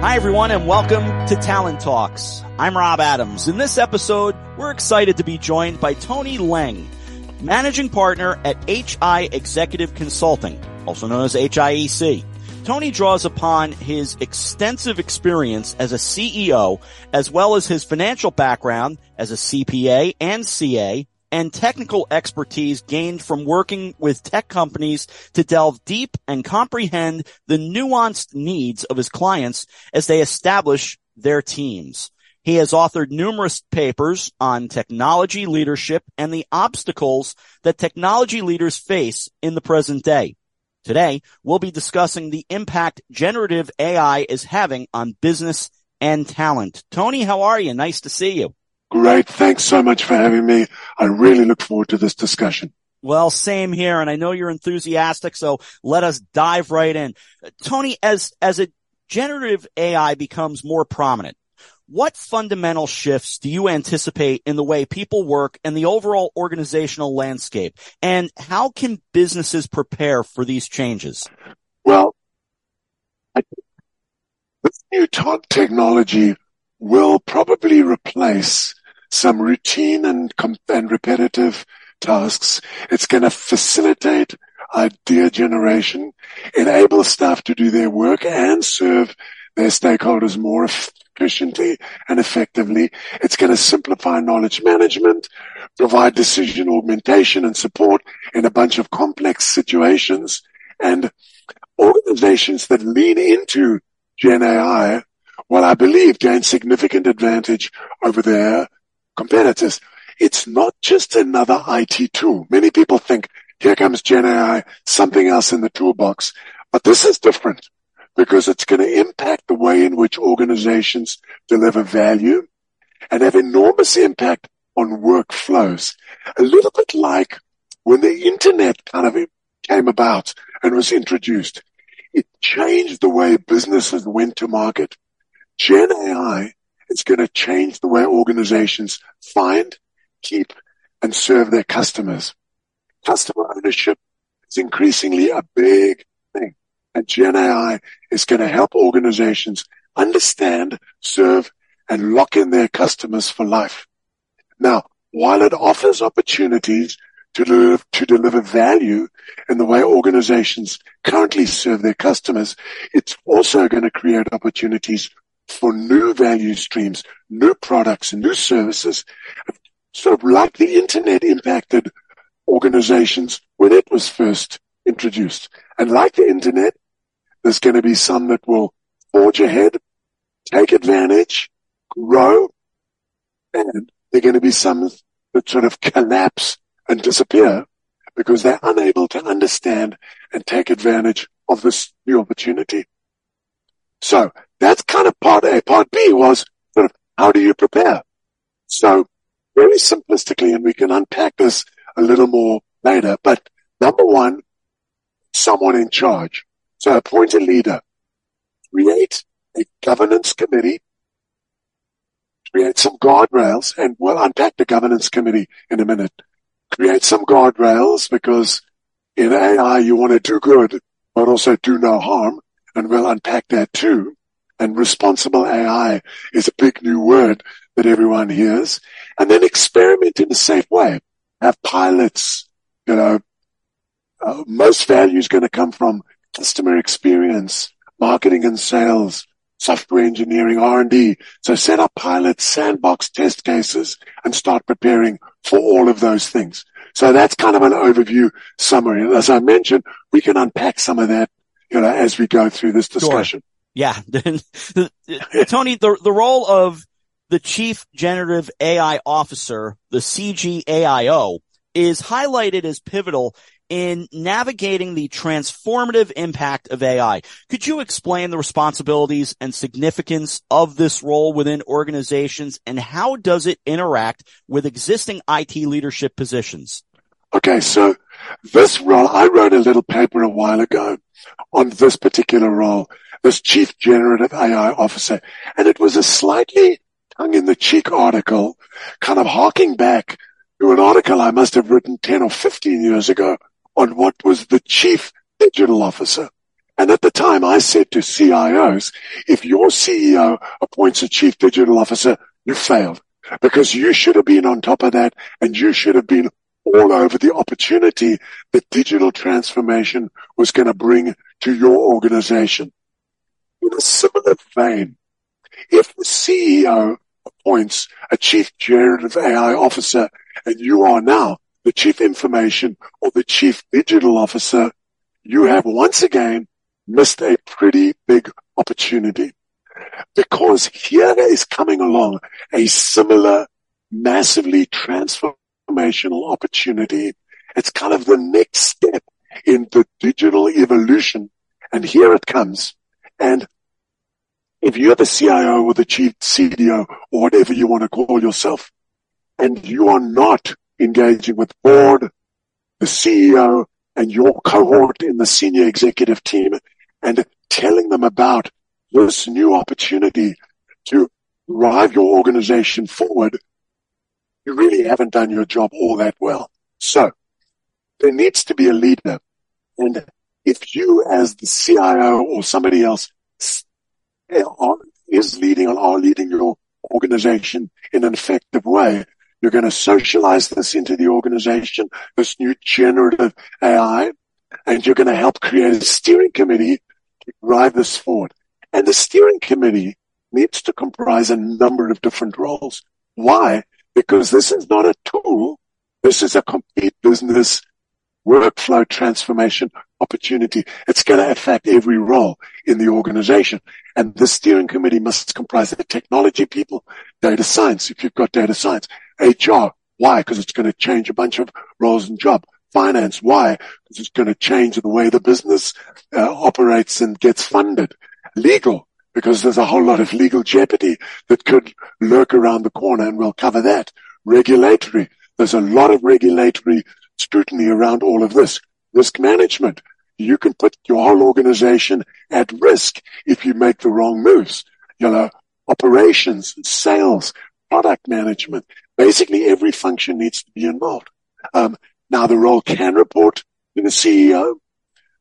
Hi, everyone, and welcome to Talent Talks. I'm Rob Adams. In this episode, we're excited to be joined by Tony Leng, managing partner at HI Executive Consulting, also known as HIEC. Tony draws upon his extensive experience as a CEO, as well as his financial background as a CPA and CA, and technical expertise gained from working with tech companies to delve deep and comprehend the nuanced needs of his clients as they establish their teams. He has authored numerous papers on technology leadership and the obstacles that technology leaders face in the present day. Today, we'll be discussing the impact generative AI is having on business and talent. Tony, how are you? Nice to see you. Great. Thanks so much for having me. I really look forward to this discussion. Well, same here. And I know you're enthusiastic. So let us dive right in. Tony, as, as a generative AI becomes more prominent, what fundamental shifts do you anticipate in the way people work and the overall organizational landscape? And how can businesses prepare for these changes? Well, this new technology will probably replace some routine and, and repetitive tasks. It's going to facilitate idea generation, enable staff to do their work and serve their stakeholders more efficiently and effectively. It's going to simplify knowledge management, provide decision augmentation and support in a bunch of complex situations and organizations that lean into Gen AI will, I believe, gain significant advantage over their competitors. It's not just another IT tool. Many people think here comes Gen AI, something else in the toolbox, but this is different because it's going to impact the way in which organizations deliver value and have enormous impact on workflows. A little bit like when the internet kind of came about and was introduced. It changed the way businesses went to market. Gen AI it's going to change the way organizations find, keep, and serve their customers. Customer ownership is increasingly a big thing. And Gen AI is going to help organizations understand, serve, and lock in their customers for life. Now, while it offers opportunities to deliver, to deliver value in the way organizations currently serve their customers, it's also going to create opportunities for new value streams, new products, new services, sort of like the internet impacted organizations when it was first introduced. And like the internet, there's going to be some that will forge ahead, take advantage, grow, and there are going to be some that sort of collapse and disappear because they're unable to understand and take advantage of this new opportunity. So that's kind of part A. Part B was sort of how do you prepare? So very simplistically, and we can unpack this a little more later, but number one, someone in charge. So appoint a leader, create a governance committee, create some guardrails, and we'll unpack the governance committee in a minute. Create some guardrails because in AI you want to do good, but also do no harm. And we'll unpack that too and responsible AI is a big new word that everyone hears. And then experiment in a safe way. Have pilots, you know, uh, most value is going to come from customer experience, marketing and sales, software engineering, R&D. So set up pilots, sandbox test cases and start preparing for all of those things. So that's kind of an overview summary. And as I mentioned, we can unpack some of that, you know, as we go through this discussion. Sure. Yeah. Tony, the, the role of the chief generative AI officer, the CGAIO, is highlighted as pivotal in navigating the transformative impact of AI. Could you explain the responsibilities and significance of this role within organizations and how does it interact with existing IT leadership positions? Okay, so this role, I wrote a little paper a while ago on this particular role this chief generative AI officer. And it was a slightly tongue in the cheek article, kind of harking back to an article I must have written 10 or 15 years ago on what was the chief digital officer. And at the time I said to CIOs, if your CEO appoints a chief digital officer, you failed because you should have been on top of that and you should have been all over the opportunity that digital transformation was going to bring to your organization. In a similar vein, if the CEO appoints a chief generative AI officer and you are now the chief information or the chief digital officer, you have once again missed a pretty big opportunity because here is coming along a similar massively transformational opportunity. It's kind of the next step in the digital evolution. And here it comes. And if you're the CIO or the chief CDO or whatever you want to call yourself, and you are not engaging with board, the CEO, and your cohort in the senior executive team and telling them about this new opportunity to drive your organization forward, you really haven't done your job all that well. So there needs to be a leader. And if you as the CIO or somebody else eh, is leading or are leading your organization in an effective way, you're going to socialize this into the organization, this new generative AI, and you're going to help create a steering committee to drive this forward. And the steering committee needs to comprise a number of different roles. Why? Because this is not a tool. This is a complete business workflow transformation opportunity. It's going to affect every role in the organization. And the steering committee must comprise the technology people, data science, if you've got data science, HR. Why? Because it's going to change a bunch of roles and job. Finance. Why? Because it's going to change the way the business uh, operates and gets funded. Legal. Because there's a whole lot of legal jeopardy that could lurk around the corner and we'll cover that. Regulatory. There's a lot of regulatory scrutiny around all of this. Risk management. You can put your whole organization at risk if you make the wrong moves. You know, operations, sales, product management. Basically every function needs to be involved. Um, now the role can report to the CEO.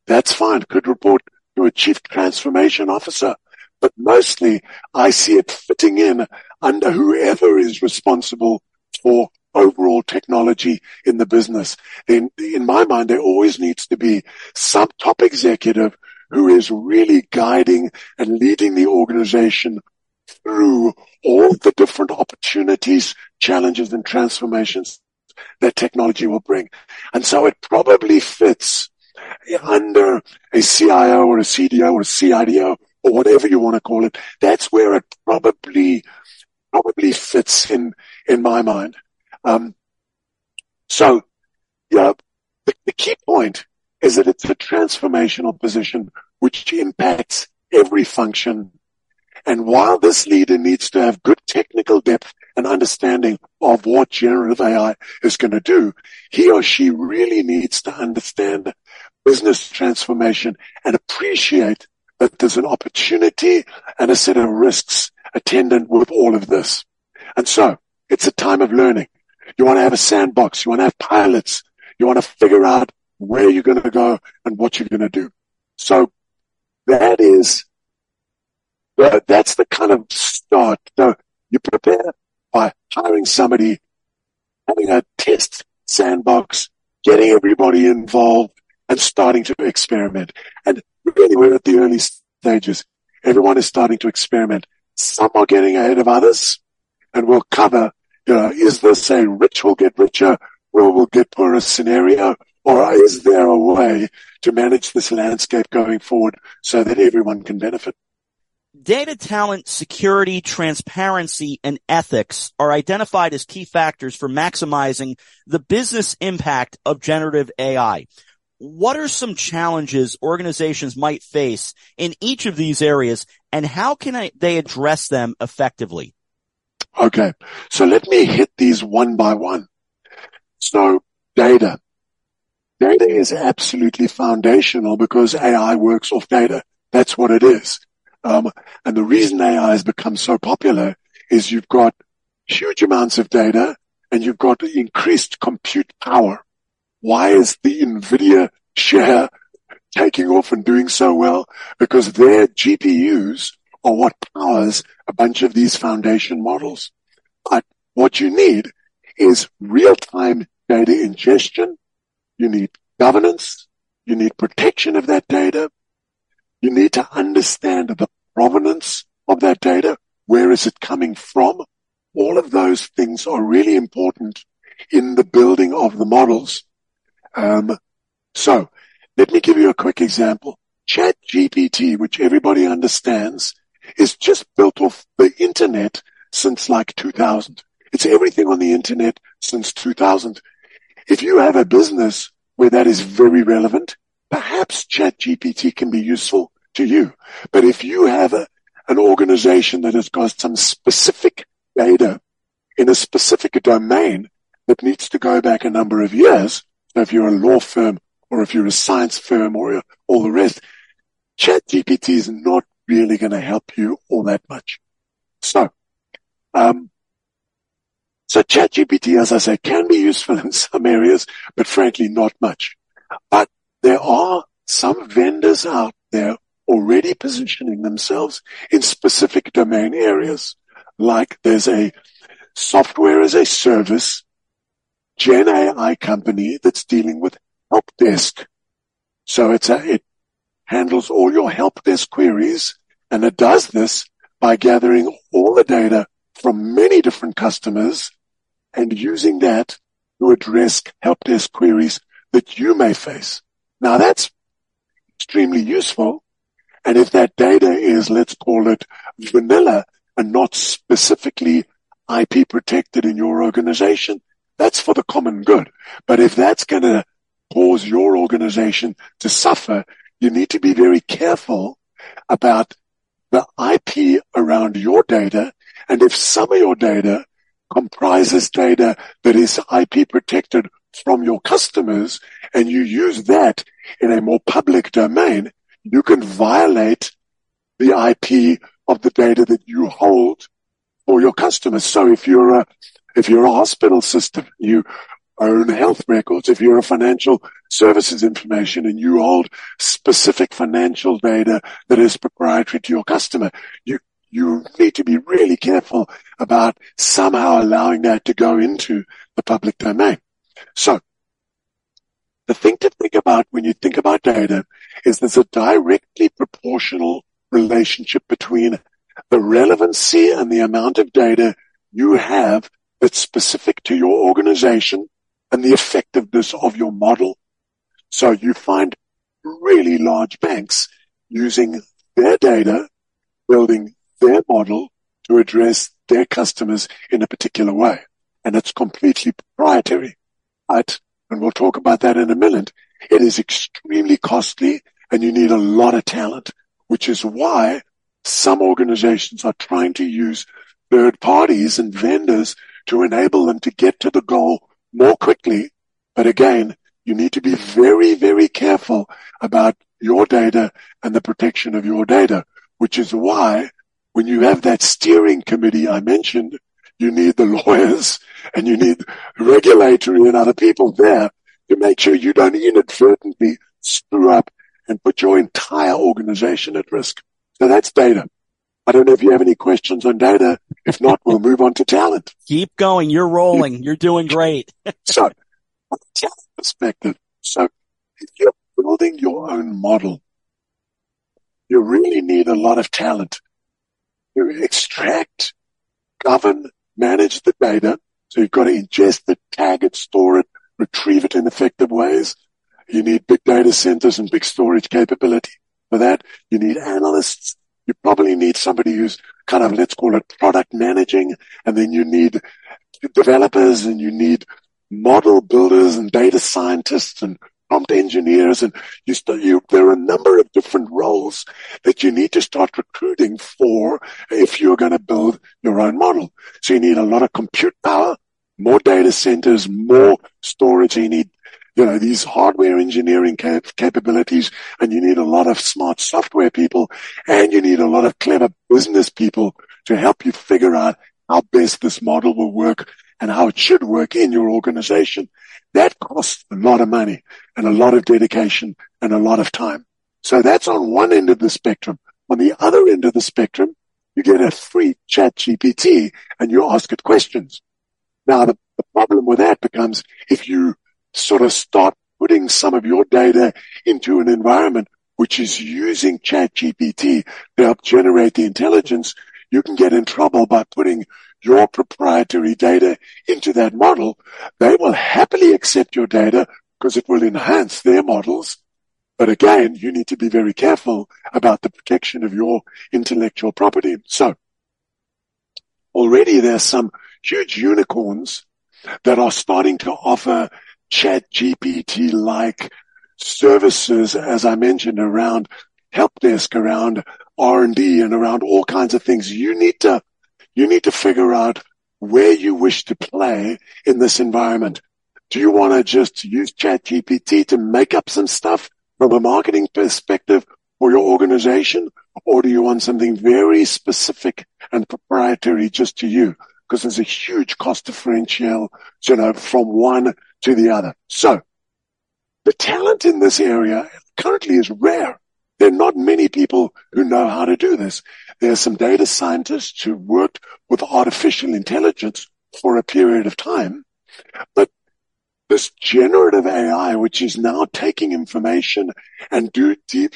That's fine. Could report to a chief transformation officer. But mostly I see it fitting in under whoever is responsible for overall technology in the business. In, in my mind, there always needs to be some top executive who is really guiding and leading the organization through all the different opportunities, challenges and transformations that technology will bring. And so it probably fits under a CIO or a CDO or a CIDO or whatever you want to call it. That's where it probably, probably fits in, in my mind. Um, so, yeah, the, the key point is that it's a transformational position which impacts every function. And while this leader needs to have good technical depth and understanding of what generative AI is going to do, he or she really needs to understand business transformation and appreciate that there's an opportunity and a set of risks attendant with all of this. And so it's a time of learning. You want to have a sandbox. You want to have pilots. You want to figure out where you're going to go and what you're going to do. So that is, uh, that's the kind of start. So you prepare by hiring somebody, having a test sandbox, getting everybody involved and starting to experiment. And really we're at the early stages. Everyone is starting to experiment. Some are getting ahead of others and we'll cover you know, is this a rich will get richer, or will get poorer scenario? Or is there a way to manage this landscape going forward so that everyone can benefit? Data talent, security, transparency, and ethics are identified as key factors for maximizing the business impact of generative AI. What are some challenges organizations might face in each of these areas and how can they address them effectively? Okay. So let me hit these one by one. So data. Data is absolutely foundational because AI works off data. That's what it is. Um, and the reason AI has become so popular is you've got huge amounts of data and you've got increased compute power. Why is the NVIDIA share taking off and doing so well because their GPUs are what powers a bunch of these foundation models. But what you need is real-time data ingestion. You need governance. You need protection of that data. You need to understand the provenance of that data. Where is it coming from? All of those things are really important in the building of the models. Um, so let me give you a quick example. Chat GPT, which everybody understands, is just built off the internet since like 2000. It's everything on the internet since 2000. If you have a business where that is very relevant, perhaps Chat GPT can be useful to you. But if you have a, an organization that has got some specific data in a specific domain that needs to go back a number of years, if you're a law firm or if you're a science firm or all the rest, Chat GPT is not really going to help you all that much. So, um, so ChatGPT, as I say, can be useful in some areas, but frankly, not much. But there are some vendors out there already positioning themselves in specific domain areas. Like there's a software as a service Gen AI company that's dealing with help desk. So it's a, it handles all your help desk queries and it does this by gathering all the data from many different customers and using that to address help desk queries that you may face. Now that's extremely useful. And if that data is, let's call it vanilla and not specifically IP protected in your organization, that's for the common good. But if that's going to cause your organization to suffer, you need to be very careful about the IP around your data. And if some of your data comprises data that is IP protected from your customers and you use that in a more public domain, you can violate the IP of the data that you hold for your customers. So if you're a, if you're a hospital system, you own health records. If you're a financial services information and you hold specific financial data that is proprietary to your customer, you, you need to be really careful about somehow allowing that to go into the public domain. So the thing to think about when you think about data is there's a directly proportional relationship between the relevancy and the amount of data you have that's specific to your organization and the effectiveness of your model. So you find really large banks using their data, building their model to address their customers in a particular way. And it's completely proprietary. Right? And we'll talk about that in a minute. It is extremely costly and you need a lot of talent, which is why some organizations are trying to use third parties and vendors to enable them to get to the goal more quickly. But again, you need to be very, very careful about your data and the protection of your data, which is why when you have that steering committee I mentioned, you need the lawyers and you need regulatory and other people there to make sure you don't inadvertently screw up and put your entire organization at risk. So that's data. I don't know if you have any questions on data. If not, we'll move on to talent. Keep going. You're rolling. You're doing great. so, from a talent perspective, so if you're building your own model, you really need a lot of talent to extract, govern, manage the data. So you've got to ingest it, tag it, store it, retrieve it in effective ways. You need big data centers and big storage capability. For that, you need analysts you probably need somebody who's kind of, let's call it product managing. And then you need developers and you need model builders and data scientists and prompt engineers. And you, you, there are a number of different roles that you need to start recruiting for if you're going to build your own model. So you need a lot of compute power, more data centers, more storage. You need you know, these hardware engineering cap- capabilities and you need a lot of smart software people and you need a lot of clever business people to help you figure out how best this model will work and how it should work in your organization. That costs a lot of money and a lot of dedication and a lot of time. So that's on one end of the spectrum. On the other end of the spectrum, you get a free chat GPT and you ask it questions. Now the, the problem with that becomes if you sort of start putting some of your data into an environment which is using chat GPT to help generate the intelligence, you can get in trouble by putting your proprietary data into that model. They will happily accept your data because it will enhance their models. But again, you need to be very careful about the protection of your intellectual property. So already there's some huge unicorns that are starting to offer chat GPT like services, as I mentioned, around help desk, around R&D and around all kinds of things. You need to, you need to figure out where you wish to play in this environment. Do you want to just use chat GPT to make up some stuff from a marketing perspective for your organization? Or do you want something very specific and proprietary just to you? Because there's a huge cost differential, you know, from one to the other. So the talent in this area currently is rare. There are not many people who know how to do this. There are some data scientists who worked with artificial intelligence for a period of time, but this generative AI, which is now taking information and do deep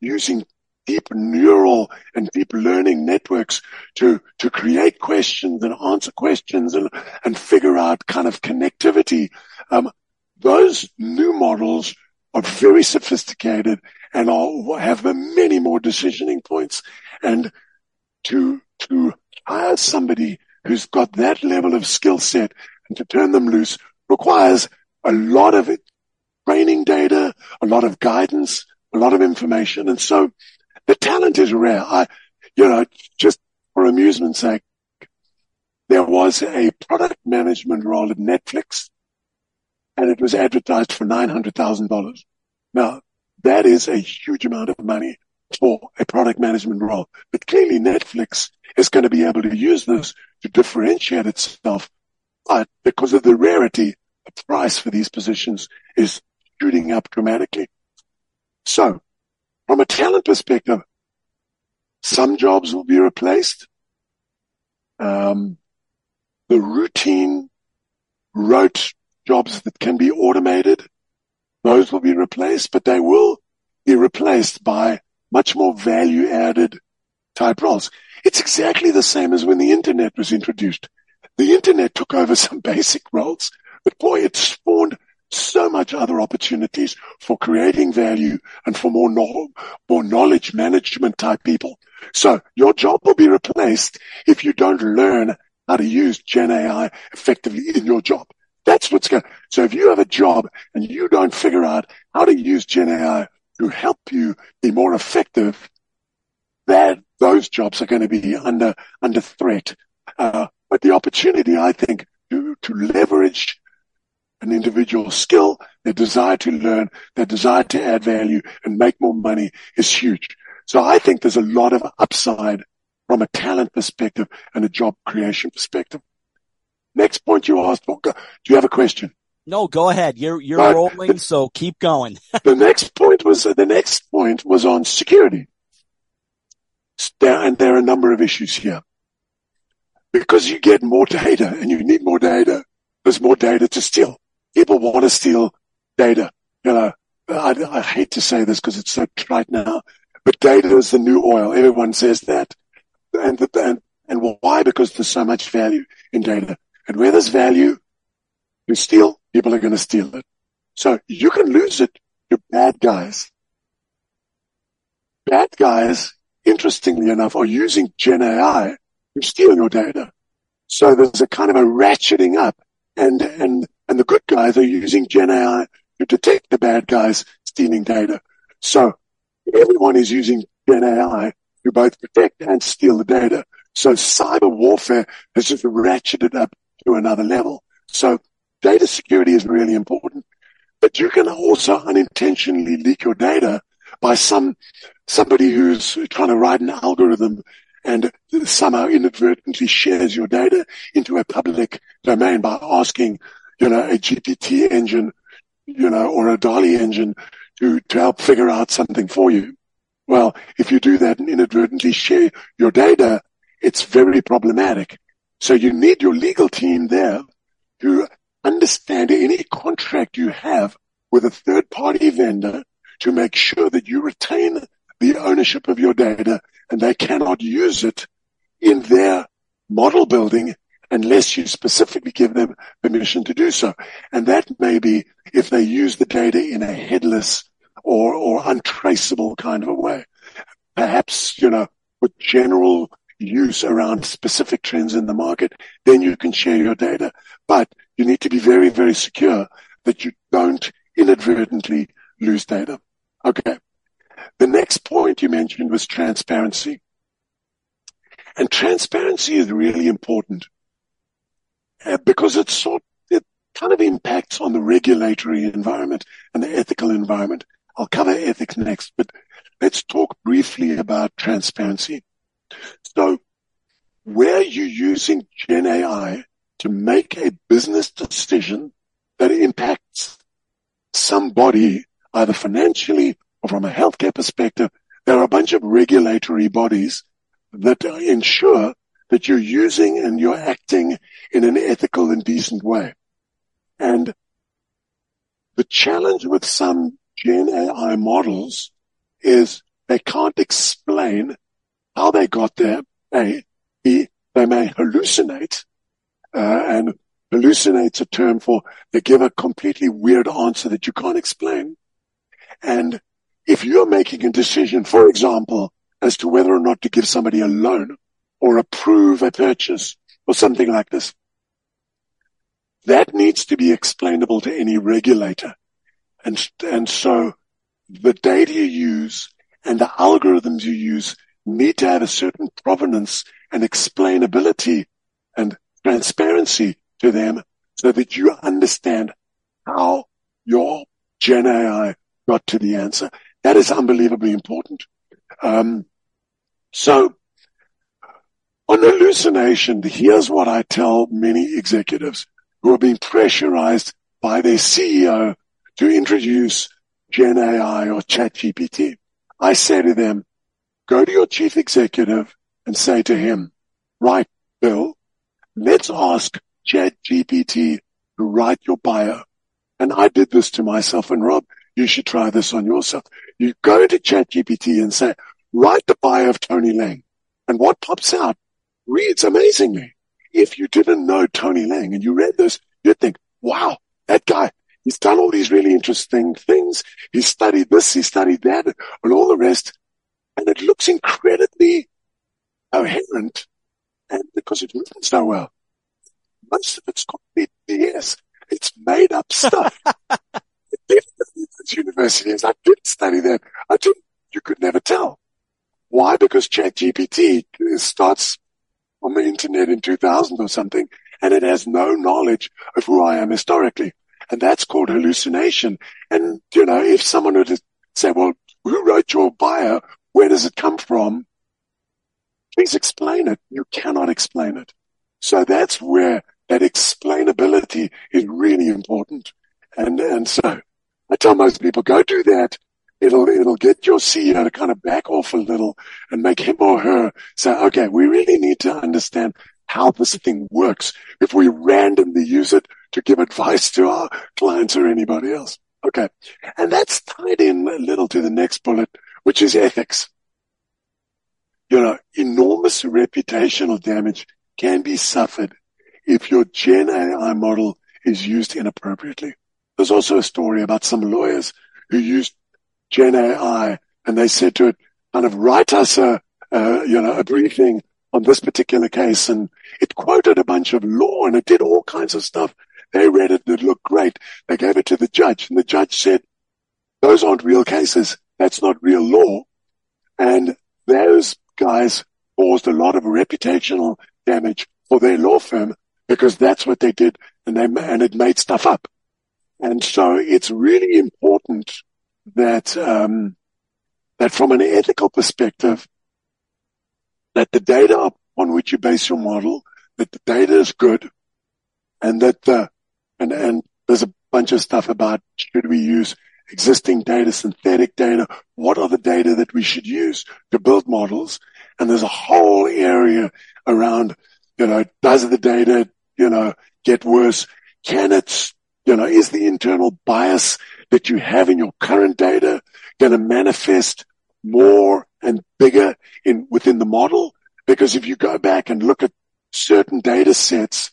using deep neural and deep learning networks to, to create questions and answer questions and, and figure out kind of connectivity. Um, those new models are very sophisticated and I'll have many more decisioning points. And to, to hire somebody who's got that level of skill set and to turn them loose requires a lot of it, training data, a lot of guidance, a lot of information. And so the talent is rare. I, you know, just for amusement's sake, there was a product management role at Netflix and it was advertised for $900,000. Now that is a huge amount of money for a product management role. But clearly Netflix is going to be able to use this to differentiate itself. But because of the rarity, the price for these positions is shooting up dramatically. So from a talent perspective, some jobs will be replaced. Um, the routine rote jobs that can be automated those will be replaced, but they will be replaced by much more value added type roles. It's exactly the same as when the internet was introduced. The internet took over some basic roles, but boy, it spawned so much other opportunities for creating value and for more, no- more knowledge management type people. So your job will be replaced if you don't learn how to use Gen AI effectively in your job. That's what's going. So if you have a job and you don't figure out how to use Gen AI to help you be more effective, that those jobs are going to be under under threat. Uh, but the opportunity, I think, to to leverage an individual skill, their desire to learn, their desire to add value and make more money is huge. So I think there's a lot of upside from a talent perspective and a job creation perspective. Next point you asked for. Do you have a question? No, go ahead. You're you're right. rolling, so keep going. the next point was the next point was on security, and there are a number of issues here. Because you get more data and you need more data, there's more data to steal. People want to steal data. You know, I, I hate to say this because it's so trite now, but data is the new oil. Everyone says that, and the, and and why? Because there's so much value in data. And where there's value, you steal, people are going to steal it. So you can lose it You're bad guys. Bad guys, interestingly enough, are using Gen AI to steal your data. So there's a kind of a ratcheting up and, and, and the good guys are using Gen AI to detect the bad guys stealing data. So everyone is using Gen AI to both protect and steal the data. So cyber warfare has just ratcheted up to another level. So data security is really important, but you can also unintentionally leak your data by some, somebody who's trying to write an algorithm and somehow inadvertently shares your data into a public domain by asking, you know, a GPT engine, you know, or a DALL-E engine to, to help figure out something for you. Well, if you do that and inadvertently share your data, it's very problematic. So you need your legal team there to understand any contract you have with a third party vendor to make sure that you retain the ownership of your data and they cannot use it in their model building unless you specifically give them permission to do so. And that may be if they use the data in a headless or, or untraceable kind of a way. Perhaps, you know, with general use around specific trends in the market, then you can share your data. But you need to be very, very secure that you don't inadvertently lose data. Okay. The next point you mentioned was transparency. And transparency is really important Uh, because it's sort, it kind of impacts on the regulatory environment and the ethical environment. I'll cover ethics next, but let's talk briefly about transparency. So where you're using Gen AI to make a business decision that impacts somebody either financially or from a healthcare perspective, there are a bunch of regulatory bodies that uh, ensure that you're using and you're acting in an ethical and decent way. And the challenge with some Gen AI models is they can't explain how they got there. A, B, they may hallucinate, uh, and hallucinate's a term for they give a completely weird answer that you can't explain. And if you're making a decision, for example, as to whether or not to give somebody a loan or approve a purchase or something like this, that needs to be explainable to any regulator. And, and so the data you use and the algorithms you use need to have a certain provenance and explainability and transparency to them so that you understand how your Gen AI got to the answer. That is unbelievably important. Um, so on hallucination, here's what I tell many executives who are being pressurized by their CEO to introduce Gen AI or ChatGPT. I say to them, go to your chief executive and say to him, right, Bill, let's ask ChatGPT to write your bio. And I did this to myself and Rob, you should try this on yourself. You go to ChatGPT and say, write the bio of Tony Leng. And what pops out reads amazingly. If you didn't know Tony Leng and you read this, you'd think, wow, that guy, he's done all these really interesting things. He studied this, he studied that, and all the rest. And it looks incredibly coherent. And because it's written so well, most of it's complete BS. It's made up stuff. universities. I didn't study that. I didn't, you could never tell. Why? Because ChatGPT starts on the internet in 2000 or something and it has no knowledge of who I am historically. And that's called hallucination. And, you know, if someone were to say, well, who wrote your bio? Where does it come from? Please explain it. You cannot explain it. So that's where that explainability is really important. And, and so I tell most people, go do that. It'll, it'll get your CEO to kind of back off a little and make him or her say, okay, we really need to understand how this thing works if we randomly use it to give advice to our clients or anybody else. Okay. And that's tied in a little to the next bullet, which is ethics. You know, enormous reputational damage can be suffered if your Gen AI model is used inappropriately. There's also a story about some lawyers who used Gen AI and they said to it, kind of write us a, you know, a briefing on this particular case. And it quoted a bunch of law and it did all kinds of stuff. They read it it looked great. They gave it to the judge and the judge said, those aren't real cases. That's not real law. And those guys caused a lot of reputational damage for their law firm because that's what they did and they, and it made stuff up. And so it's really important that, um, that from an ethical perspective, that the data on which you base your model, that the data is good and that the, and, and there's a bunch of stuff about should we use existing data, synthetic data? What are the data that we should use to build models? And there's a whole area around, you know, does the data, you know, get worse? Can it, you know, is the internal bias that you have in your current data going to manifest more and bigger in within the model? Because if you go back and look at certain data sets,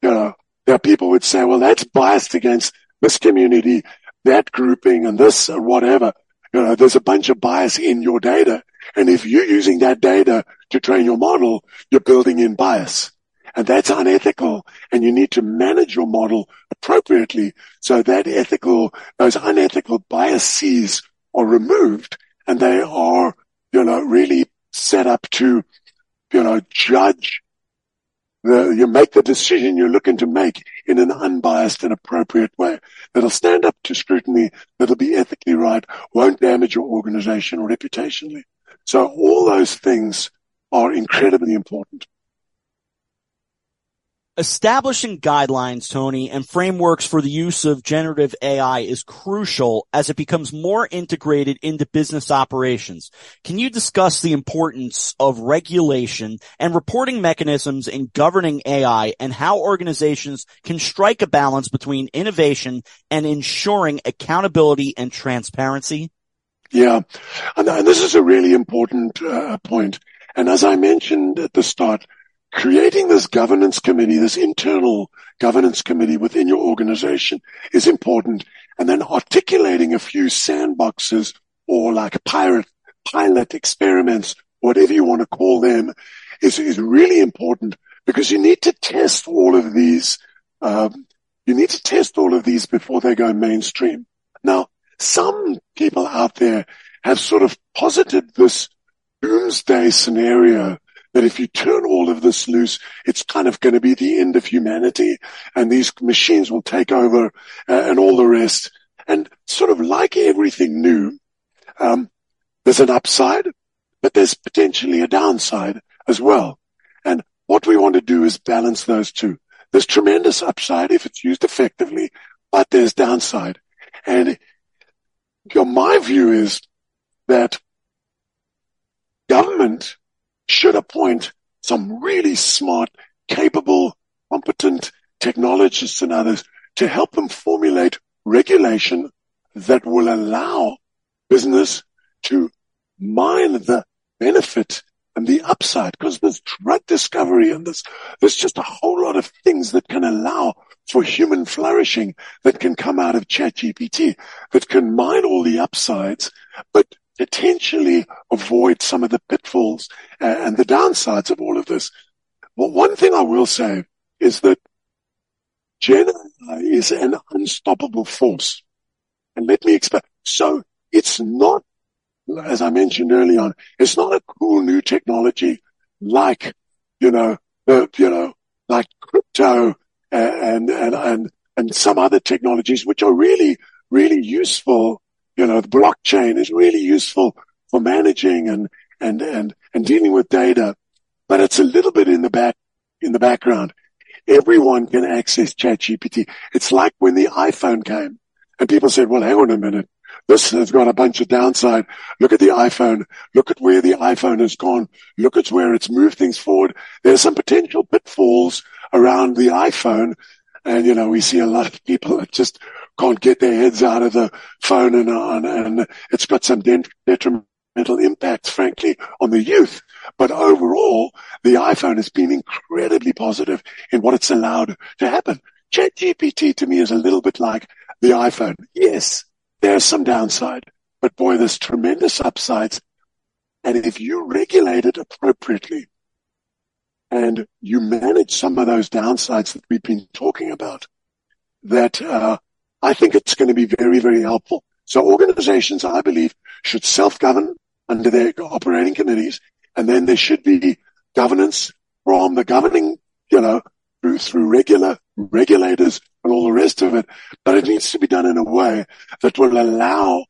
you know, there are people would say, well, that's biased against this community, that grouping and this or whatever. You know, there's a bunch of bias in your data. And if you're using that data to train your model, you're building in bias. And that's unethical. And you need to manage your model appropriately so that ethical, those unethical biases are removed and they are, you know, really set up to, you know, judge the, you make the decision you're looking to make in an unbiased and appropriate way that'll stand up to scrutiny, that'll be ethically right, won't damage your organization or reputationally. So all those things are incredibly important. Establishing guidelines, Tony, and frameworks for the use of generative AI is crucial as it becomes more integrated into business operations. Can you discuss the importance of regulation and reporting mechanisms in governing AI and how organizations can strike a balance between innovation and ensuring accountability and transparency? Yeah, and, this is a really important uh, point. And as I mentioned at the start, creating this governance committee, this internal governance committee within your organization is important. And then articulating a few sandboxes or like pirate, pilot experiments, whatever you want to call them is, is really important because you need to test all of these. Um, you need to test all of these before they go mainstream. Now, some people out there have sort of posited this doomsday scenario that if you turn all of this loose, it's kind of going to be the end of humanity and these machines will take over uh, and all the rest. And sort of like everything new, um, there's an upside, but there's potentially a downside as well. And what we want to do is balance those two. There's tremendous upside if it's used effectively, but there's downside. And my view is that government should appoint some really smart, capable, competent technologists and others to help them formulate regulation that will allow business to mine the benefit and the upside. Because there's drug discovery and there's, there's just a whole lot of things that can allow for human flourishing that can come out of ChatGPT that can mine all the upsides, but potentially avoid some of the pitfalls and the downsides of all of this. Well, one thing I will say is that Gen is an unstoppable force. And let me explain. So it's not, as I mentioned early on, it's not a cool new technology like, you know, the, you know, like crypto and, and, and, and some other technologies, which are really, really useful you know, the blockchain is really useful for managing and, and, and, and dealing with data, but it's a little bit in the back, in the background. Everyone can access ChatGPT. It's like when the iPhone came and people said, well, hang on a minute. This has got a bunch of downside. Look at the iPhone. Look at where the iPhone has gone. Look at where it's moved things forward. There's some potential pitfalls around the iPhone. And, you know, we see a lot of people that just can't get their heads out of the phone and on, and it's got some detrimental impacts, frankly, on the youth. But overall, the iPhone has been incredibly positive in what it's allowed to happen. ChatGPT to me is a little bit like the iPhone. Yes, there's some downside, but boy, there's tremendous upsides. And if you regulate it appropriately and you manage some of those downsides that we've been talking about, that uh, I think it's going to be very, very helpful. So organizations, I believe, should self-govern under their operating committees, and then there should be governance from the governing, you know, through, through regular regulators and all the rest of it. But it needs to be done in a way that will allow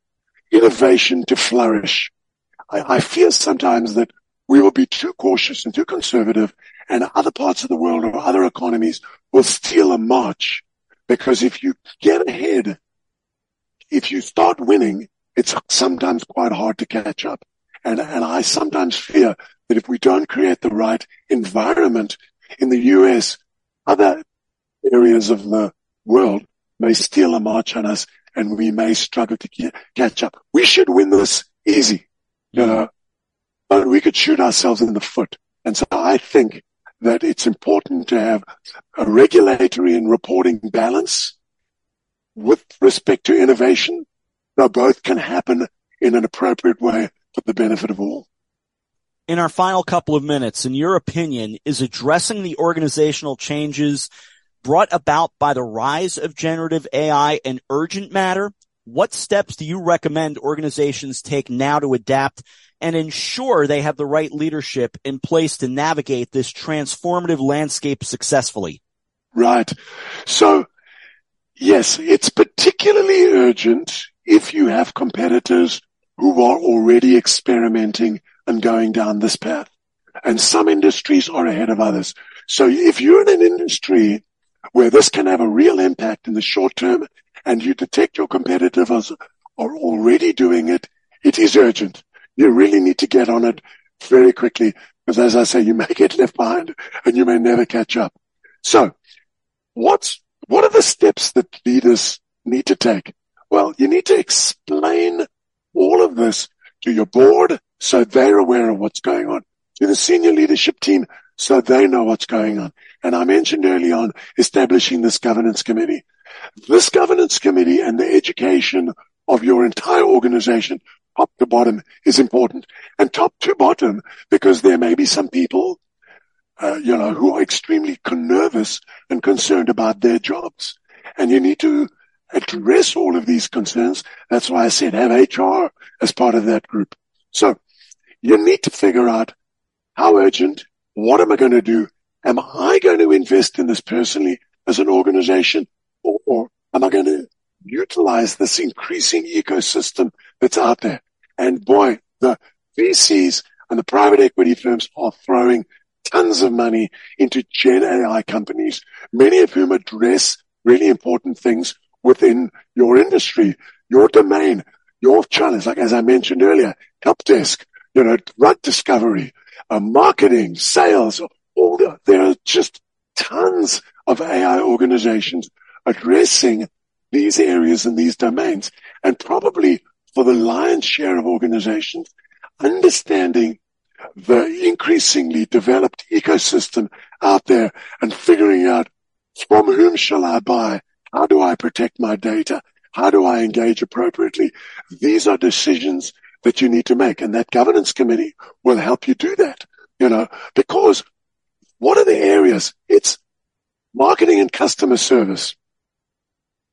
innovation to flourish. I, I fear sometimes that we will be too cautious and too conservative and other parts of the world or other economies will steal a march because if you get ahead, if you start winning, it's sometimes quite hard to catch up. And, and I sometimes fear that if we don't create the right environment in the US, other areas of the world may steal a march on us and we may struggle to get, catch up. We should win this easy, you mm. know, but we could shoot ourselves in the foot. And so I think that it's important to have a regulatory and reporting balance with respect to innovation. Now both can happen in an appropriate way for the benefit of all. In our final couple of minutes, in your opinion, is addressing the organizational changes brought about by the rise of generative AI an urgent matter? What steps do you recommend organizations take now to adapt and ensure they have the right leadership in place to navigate this transformative landscape successfully? Right. So yes, it's particularly urgent if you have competitors who are already experimenting and going down this path. And some industries are ahead of others. So if you're in an industry where this can have a real impact in the short term and you detect your competitors are already doing it, it is urgent. You really need to get on it very quickly because as I say, you may get left behind and you may never catch up. So what's, what are the steps that leaders need to take? Well, you need to explain all of this to your board so they're aware of what's going on, to the senior leadership team so they know what's going on. And I mentioned early on establishing this governance committee. This governance committee and the education of your entire organization, top to bottom, is important. And top to bottom, because there may be some people, uh, you know, who are extremely nervous and concerned about their jobs. And you need to address all of these concerns. That's why I said have HR as part of that group. So you need to figure out how urgent, what am I going to do? Am I going to invest in this personally as an organization or, or am I going to utilize this increasing ecosystem that's out there? And boy, the VCs and the private equity firms are throwing tons of money into Gen AI companies, many of whom address really important things within your industry, your domain, your challenge. Like as I mentioned earlier, help desk, you know, drug discovery, uh, marketing, sales, all the, there are just tons of AI organizations addressing these areas and these domains. And probably for the lion's share of organizations, understanding the increasingly developed ecosystem out there and figuring out from whom shall I buy? How do I protect my data? How do I engage appropriately? These are decisions that you need to make. And that governance committee will help you do that, you know, because what are the areas? It's marketing and customer service.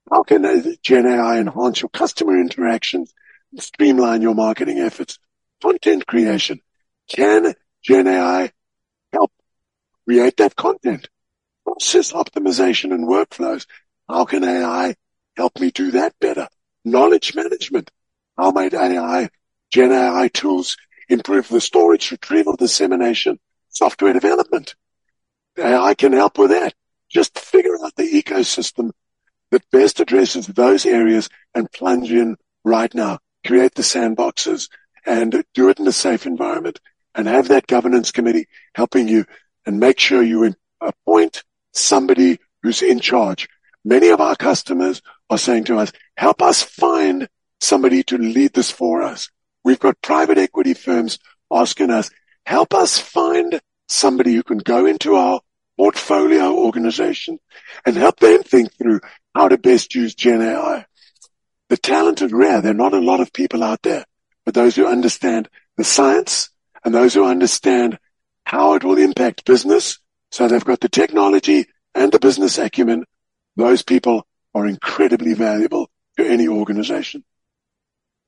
How can Gen AI enhance your customer interactions and streamline your marketing efforts? Content creation. Can Gen AI help create that content? Process optimization and workflows. How can AI help me do that better? Knowledge management. How might AI Gen AI tools improve the storage, retrieval, dissemination, software development. AI can help with that. Just figure out the ecosystem that best addresses those areas and plunge in right now. Create the sandboxes and do it in a safe environment and have that governance committee helping you and make sure you appoint somebody who's in charge. Many of our customers are saying to us, help us find somebody to lead this for us. We've got private equity firms asking us, help us find somebody who can go into our portfolio organization and help them think through how to best use Gen AI. The talent is rare. There are not a lot of people out there, but those who understand the science and those who understand how it will impact business. So they've got the technology and the business acumen. Those people are incredibly valuable to any organization.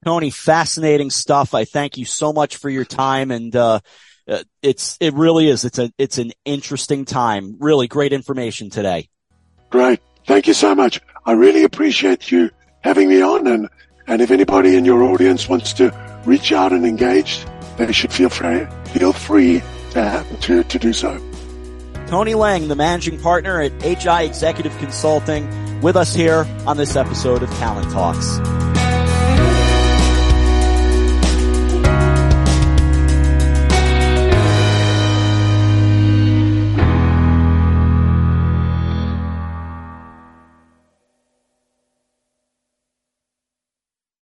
Tony, fascinating stuff. I thank you so much for your time and, uh, Uh, it's, it really is. It's a, it's an interesting time. Really great information today. Great. Thank you so much. I really appreciate you having me on and, and if anybody in your audience wants to reach out and engage, they should feel free, feel free to, to, to do so. Tony Leng, the managing partner at HI Executive Consulting, with us here on this episode of Talent Talks.